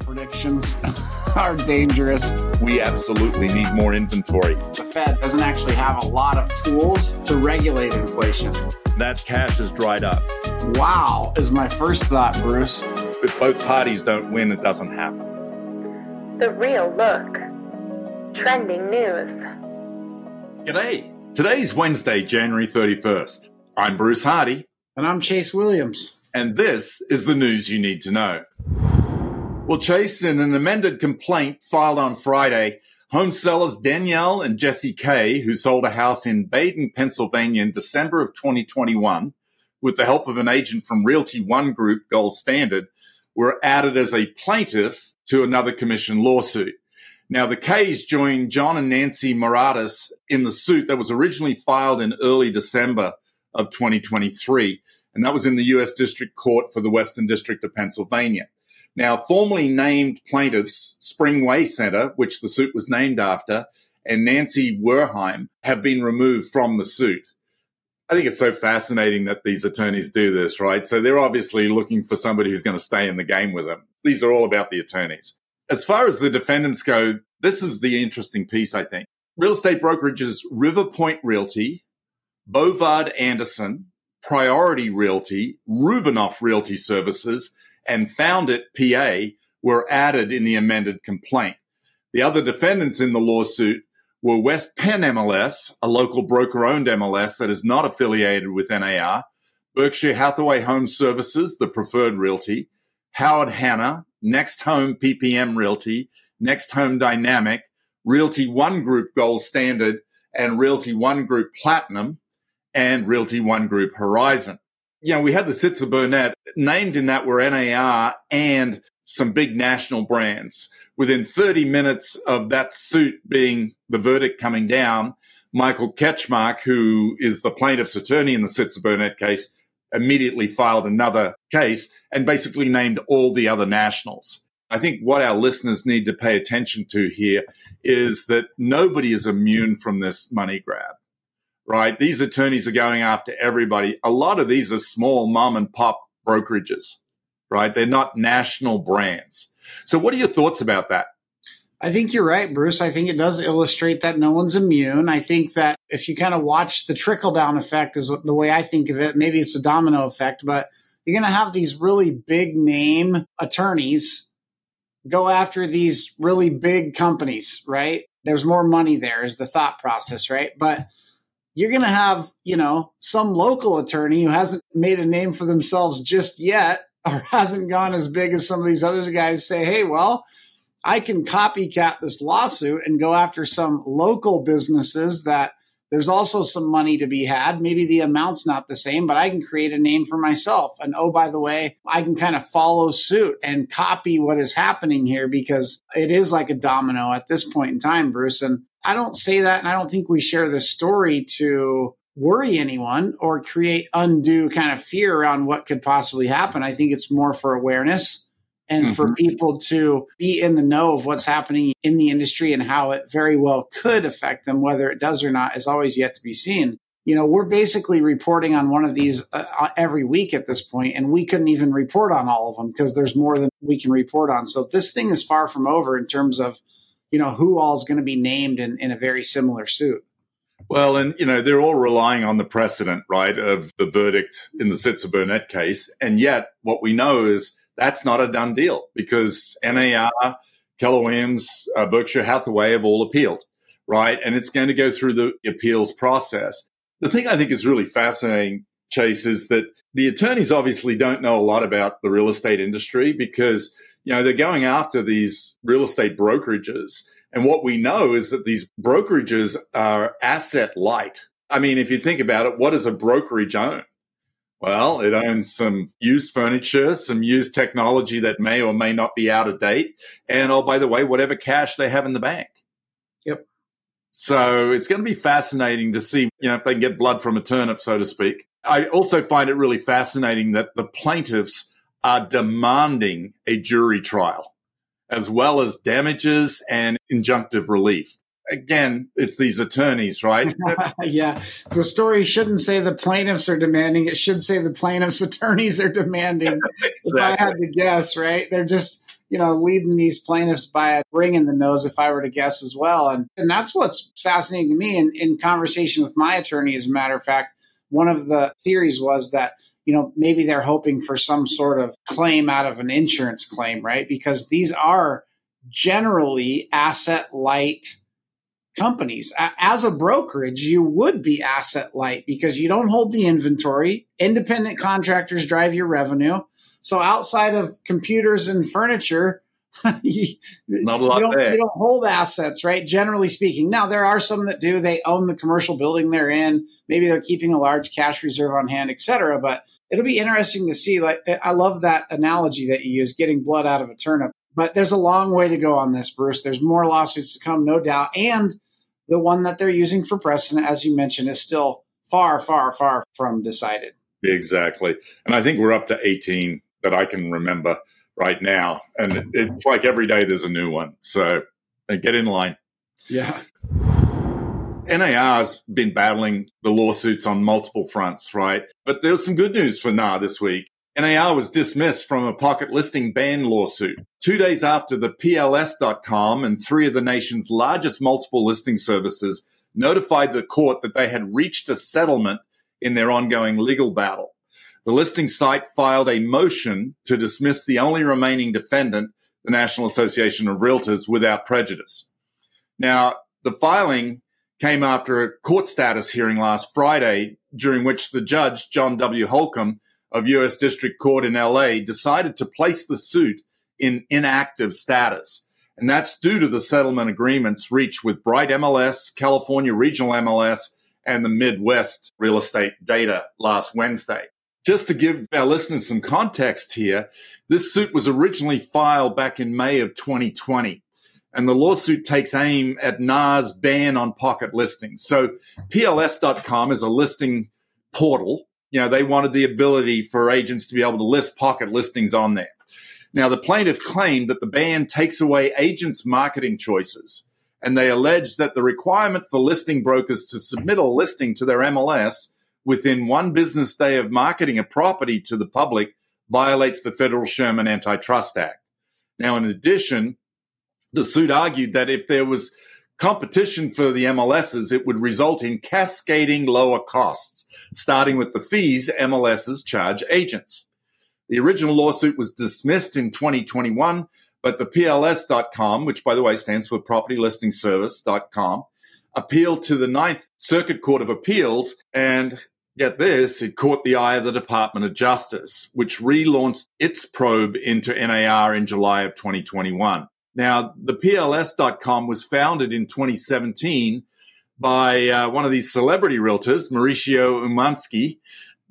Predictions are dangerous. We absolutely need more inventory. The Fed doesn't actually have a lot of tools to regulate inflation. That cash has dried up. Wow, is my first thought, Bruce. If both parties don't win, it doesn't happen. The Real Look. Trending news. G'day. Today's Wednesday, January 31st. I'm Bruce Hardy. And I'm Chase Williams. And this is the news you need to know. Well, Chase, in an amended complaint filed on Friday, home sellers Danielle and Jesse Kay, who sold a house in Baden, Pennsylvania in December of 2021, with the help of an agent from Realty One Group, Gold Standard, were added as a plaintiff to another commission lawsuit. Now, the Kays joined John and Nancy Moratis in the suit that was originally filed in early December of 2023, and that was in the U.S. District Court for the Western District of Pennsylvania. Now, formerly named plaintiffs Springway Center, which the suit was named after, and Nancy Werheim have been removed from the suit. I think it's so fascinating that these attorneys do this, right? So they're obviously looking for somebody who's going to stay in the game with them. These are all about the attorneys. As far as the defendants go, this is the interesting piece, I think. Real estate brokerages River Point Realty, Bovard Anderson, Priority Realty, Rubinoff Realty Services, and Found It PA were added in the amended complaint. The other defendants in the lawsuit were West Penn MLS, a local broker owned MLS that is not affiliated with NAR, Berkshire Hathaway Home Services, the preferred realty, Howard Hanna, Next Home PPM Realty, Next Home Dynamic, Realty One Group Gold Standard, and Realty One Group Platinum, and Realty One Group Horizon you know, we had the Sitzer Burnett named in that were NAR and some big national brands. Within 30 minutes of that suit being the verdict coming down, Michael Ketchmark, who is the plaintiff's attorney in the Sitzer Burnett case, immediately filed another case and basically named all the other nationals. I think what our listeners need to pay attention to here is that nobody is immune from this money grab right? These attorneys are going after everybody. A lot of these are small mom and pop brokerages, right? They're not national brands. So, what are your thoughts about that? I think you're right, Bruce. I think it does illustrate that no one's immune. I think that if you kind of watch the trickle down effect, is the way I think of it. Maybe it's a domino effect, but you're going to have these really big name attorneys go after these really big companies, right? There's more money there, is the thought process, right? But you're going to have, you know, some local attorney who hasn't made a name for themselves just yet or hasn't gone as big as some of these other guys say, hey, well, I can copycat this lawsuit and go after some local businesses that there's also some money to be had. Maybe the amount's not the same, but I can create a name for myself. And oh, by the way, I can kind of follow suit and copy what is happening here because it is like a domino at this point in time, Bruce. And I don't say that, and I don't think we share this story to worry anyone or create undue kind of fear around what could possibly happen. I think it's more for awareness and mm-hmm. for people to be in the know of what's happening in the industry and how it very well could affect them. Whether it does or not is always yet to be seen. You know, we're basically reporting on one of these uh, uh every week at this point, and we couldn't even report on all of them because there's more than we can report on. So this thing is far from over in terms of you know, who all is going to be named in, in a very similar suit. Well, and you know, they're all relying on the precedent, right, of the verdict in the Sitzer Burnett case. And yet what we know is that's not a done deal because NAR, Keller Williams, uh, Berkshire Hathaway have all appealed, right? And it's going to go through the appeals process. The thing I think is really fascinating, Chase, is that the attorneys obviously don't know a lot about the real estate industry because you know, they're going after these real estate brokerages. And what we know is that these brokerages are asset light. I mean, if you think about it, what does a brokerage own? Well, it owns some used furniture, some used technology that may or may not be out of date. And oh, by the way, whatever cash they have in the bank. Yep. So it's going to be fascinating to see, you know, if they can get blood from a turnip, so to speak. I also find it really fascinating that the plaintiffs are demanding a jury trial, as well as damages and injunctive relief. Again, it's these attorneys, right? yeah. The story shouldn't say the plaintiffs are demanding. It should say the plaintiffs' attorneys are demanding. exactly. If I had to guess, right? They're just, you know, leading these plaintiffs by a ring in the nose, if I were to guess as well. And, and that's what's fascinating to me in, in conversation with my attorney, as a matter of fact. One of the theories was that, you know, maybe they're hoping for some sort of claim out of an insurance claim, right? Because these are generally asset light companies. As a brokerage, you would be asset light because you don't hold the inventory. Independent contractors drive your revenue. So outside of computers and furniture, you, Not a lot you don't, there. you don't hold assets, right? Generally speaking. Now there are some that do. They own the commercial building they're in. Maybe they're keeping a large cash reserve on hand, et cetera. But it'll be interesting to see. Like I love that analogy that you use, getting blood out of a turnip. But there's a long way to go on this, Bruce. There's more lawsuits to come, no doubt. And the one that they're using for precedent, as you mentioned, is still far, far, far from decided. Exactly. And I think we're up to 18 that I can remember right now. And it's like every day there's a new one. So get in line. Yeah. NAR has been battling the lawsuits on multiple fronts, right? But there was some good news for NAR this week. NAR was dismissed from a pocket listing ban lawsuit two days after the PLS.com and three of the nation's largest multiple listing services notified the court that they had reached a settlement in their ongoing legal battle. The listing site filed a motion to dismiss the only remaining defendant, the National Association of Realtors, without prejudice. Now, the filing came after a court status hearing last Friday, during which the judge, John W. Holcomb, of U.S. District Court in LA decided to place the suit in inactive status. And that's due to the settlement agreements reached with Bright MLS, California Regional MLS, and the Midwest Real Estate Data last Wednesday. Just to give our listeners some context here, this suit was originally filed back in May of 2020. And the lawsuit takes aim at NAR's ban on pocket listings. So PLS.com is a listing portal you know, they wanted the ability for agents to be able to list pocket listings on there. Now, the plaintiff claimed that the ban takes away agents' marketing choices, and they alleged that the requirement for listing brokers to submit a listing to their MLS within one business day of marketing a property to the public violates the federal Sherman Antitrust Act. Now, in addition, the suit argued that if there was competition for the MLSs, it would result in cascading lower costs, starting with the fees MLSs charge agents. The original lawsuit was dismissed in 2021, but the PLS.com, which by the way stands for Property Listing Service.com, appealed to the Ninth Circuit Court of Appeals and get this, it caught the eye of the Department of Justice, which relaunched its probe into NAR in July of 2021. Now, the PLS.com was founded in 2017 by uh, one of these celebrity realtors, Mauricio Umansky,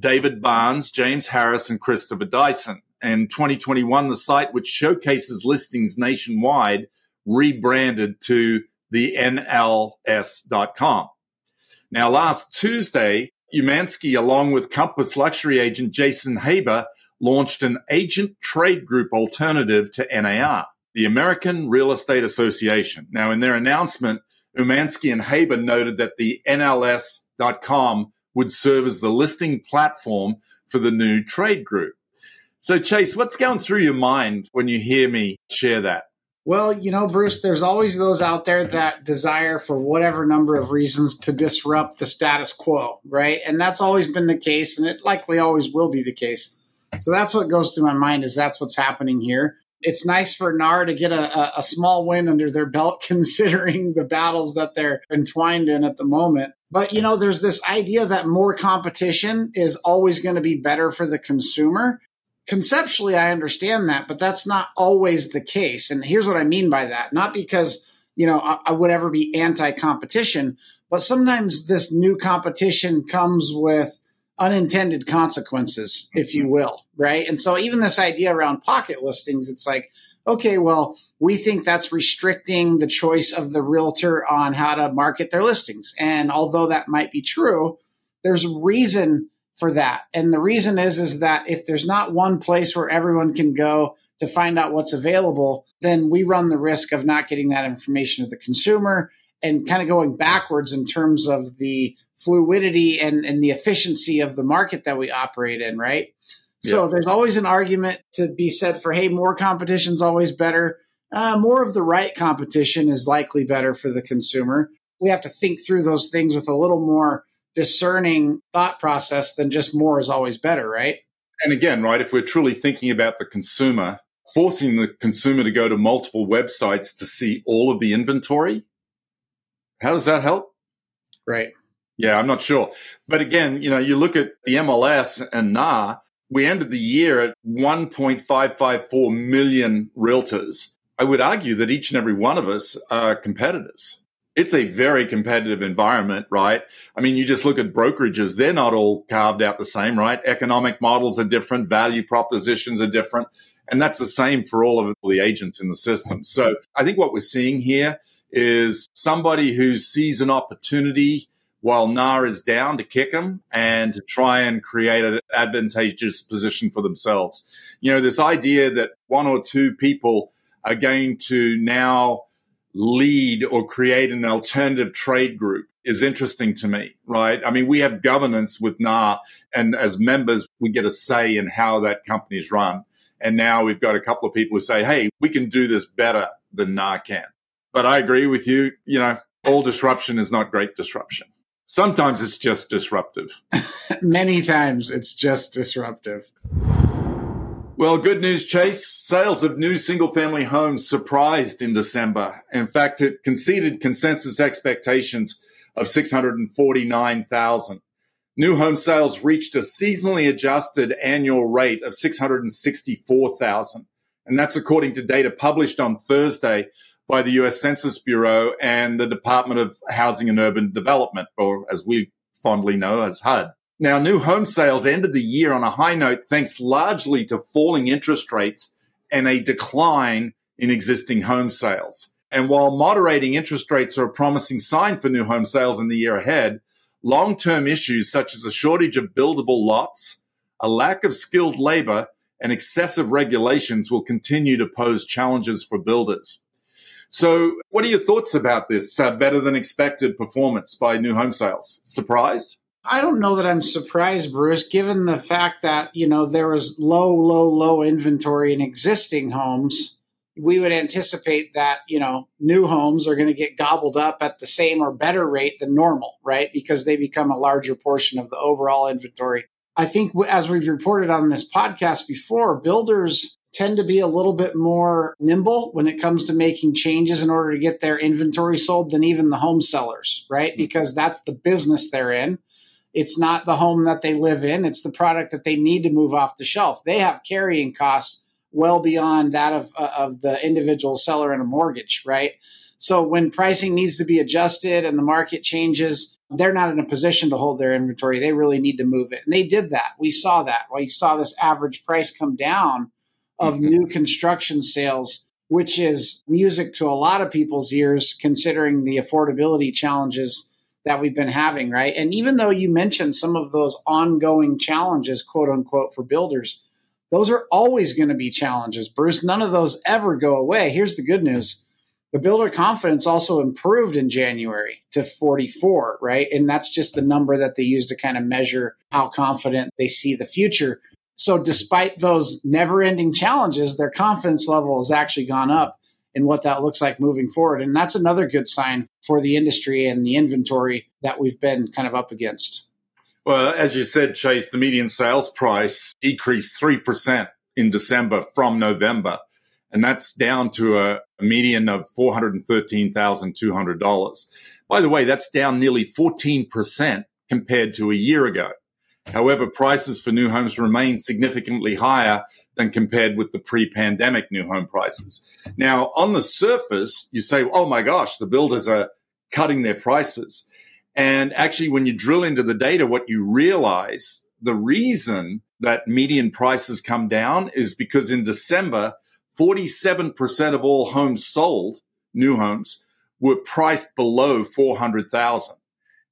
David Parnes, James Harris, and Christopher Dyson. And 2021, the site, which showcases listings nationwide, rebranded to the NLS.com. Now, last Tuesday, Umansky, along with Compass luxury agent Jason Haber, launched an agent trade group alternative to NAR the American Real Estate Association. Now, in their announcement, Umansky and Haber noted that the NLS.com would serve as the listing platform for the new trade group. So, Chase, what's going through your mind when you hear me share that? Well, you know, Bruce, there's always those out there that desire, for whatever number of reasons, to disrupt the status quo, right? And that's always been the case, and it likely always will be the case. So that's what goes through my mind is that's what's happening here it's nice for NAR to get a, a, small win under their belt, considering the battles that they're entwined in at the moment. But, you know, there's this idea that more competition is always going to be better for the consumer. Conceptually, I understand that, but that's not always the case. And here's what I mean by that. Not because, you know, I, I would ever be anti competition, but sometimes this new competition comes with unintended consequences, if you mm-hmm. will, right? And so even this idea around pocket listings, it's like, okay, well, we think that's restricting the choice of the realtor on how to market their listings. And although that might be true, there's reason for that. And the reason is is that if there's not one place where everyone can go to find out what's available, then we run the risk of not getting that information to the consumer and kind of going backwards in terms of the fluidity and, and the efficiency of the market that we operate in, right? So there's always an argument to be said for, hey, more competition is always better. Uh, more of the right competition is likely better for the consumer. We have to think through those things with a little more discerning thought process than just more is always better, right? And again, right, if we're truly thinking about the consumer, forcing the consumer to go to multiple websites to see all of the inventory, how does that help? Right. Yeah, I'm not sure. But again, you know, you look at the MLS and NAR, we ended the year at 1.554 million realtors. I would argue that each and every one of us are competitors. It's a very competitive environment, right? I mean, you just look at brokerages. They're not all carved out the same, right? Economic models are different. Value propositions are different. And that's the same for all of the agents in the system. So I think what we're seeing here is somebody who sees an opportunity while NAR is down to kick them and to try and create an advantageous position for themselves. You know, this idea that one or two people are going to now lead or create an alternative trade group is interesting to me, right? I mean, we have governance with NAR and as members, we get a say in how that company is run. And now we've got a couple of people who say, Hey, we can do this better than NAR can. But I agree with you. You know, all disruption is not great disruption. Sometimes it's just disruptive. Many times it's just disruptive. Well, good news, Chase. Sales of new single family homes surprised in December. In fact, it conceded consensus expectations of 649,000. New home sales reached a seasonally adjusted annual rate of 664,000. And that's according to data published on Thursday by the US Census Bureau and the Department of Housing and Urban Development, or as we fondly know as HUD. Now, new home sales ended the year on a high note thanks largely to falling interest rates and a decline in existing home sales. And while moderating interest rates are a promising sign for new home sales in the year ahead, long term issues such as a shortage of buildable lots, a lack of skilled labor, and excessive regulations will continue to pose challenges for builders. So, what are your thoughts about this uh, better than expected performance by new home sales? Surprised? I don't know that I'm surprised, Bruce, given the fact that, you know, there was low, low, low inventory in existing homes. We would anticipate that, you know, new homes are going to get gobbled up at the same or better rate than normal, right? Because they become a larger portion of the overall inventory. I think, as we've reported on this podcast before, builders tend to be a little bit more nimble when it comes to making changes in order to get their inventory sold than even the home sellers, right? Mm-hmm. Because that's the business they're in. It's not the home that they live in, it's the product that they need to move off the shelf. They have carrying costs well beyond that of, uh, of the individual seller in a mortgage, right? So when pricing needs to be adjusted and the market changes, they're not in a position to hold their inventory. They really need to move it. And they did that. We saw that. We saw this average price come down of mm-hmm. new construction sales, which is music to a lot of people's ears, considering the affordability challenges that we've been having, right? And even though you mentioned some of those ongoing challenges, quote unquote, for builders, those are always going to be challenges, Bruce. None of those ever go away. Here's the good news the builder confidence also improved in January to 44, right? And that's just the number that they use to kind of measure how confident they see the future. So despite those never ending challenges, their confidence level has actually gone up in what that looks like moving forward. And that's another good sign for the industry and the inventory that we've been kind of up against. Well, as you said, Chase, the median sales price decreased 3% in December from November. And that's down to a, median of $413,200. By the way, that's down nearly 14% compared to a year ago. However, prices for new homes remain significantly higher than compared with the pre-pandemic new home prices. Now, on the surface, you say, "Oh my gosh, the builders are cutting their prices." And actually, when you drill into the data, what you realize the reason that median prices come down is because in December, 47% of all homes sold, new homes, were priced below 400,000.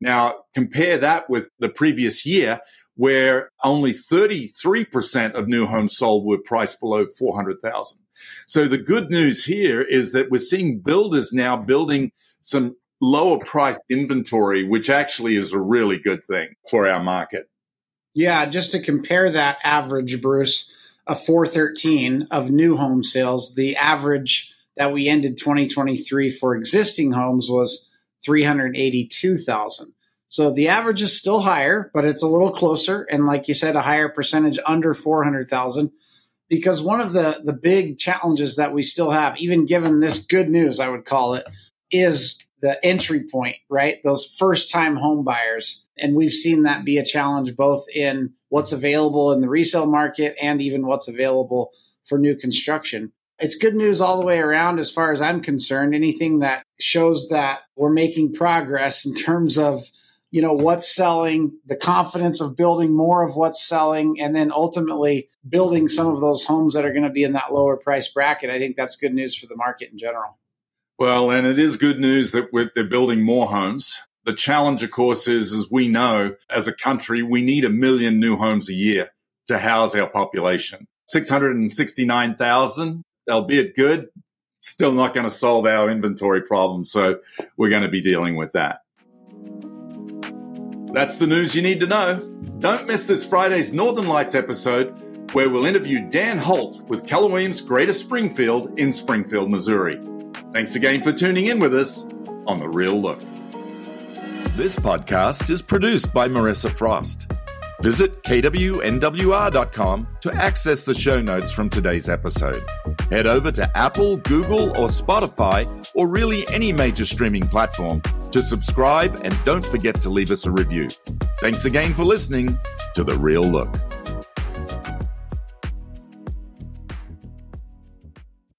Now, compare that with the previous year where only 33% of new homes sold were priced below 400,000. So the good news here is that we're seeing builders now building some lower priced inventory, which actually is a really good thing for our market. Yeah, just to compare that average, Bruce, a 413 of new home sales, the average that we ended 2023 for existing homes was 382,000. So the average is still higher, but it's a little closer. And like you said, a higher percentage under 400,000. Because one of the, the big challenges that we still have, even given this good news, I would call it, is the entry point, right? Those first time home buyers. And we've seen that be a challenge both in what's available in the resale market and even what's available for new construction. It's good news all the way around as far as I'm concerned. Anything that shows that we're making progress in terms of you know what's selling the confidence of building more of what's selling and then ultimately building some of those homes that are going to be in that lower price bracket. I think that's good news for the market in general. Well and it is good news that they're building more homes. The challenge of course is as we know as a country we need a million new homes a year to house our population. 669000 albeit good still not going to solve our inventory problem so we're going to be dealing with that that's the news you need to know. Don't miss this Friday's Northern Lights episode, where we'll interview Dan Holt with Williams Greater Springfield in Springfield, Missouri. Thanks again for tuning in with us on The Real Look. This podcast is produced by Marissa Frost. Visit KWNWR.com to access the show notes from today's episode. Head over to Apple, Google, or Spotify, or really any major streaming platform to subscribe and don't forget to leave us a review. Thanks again for listening to The Real Look.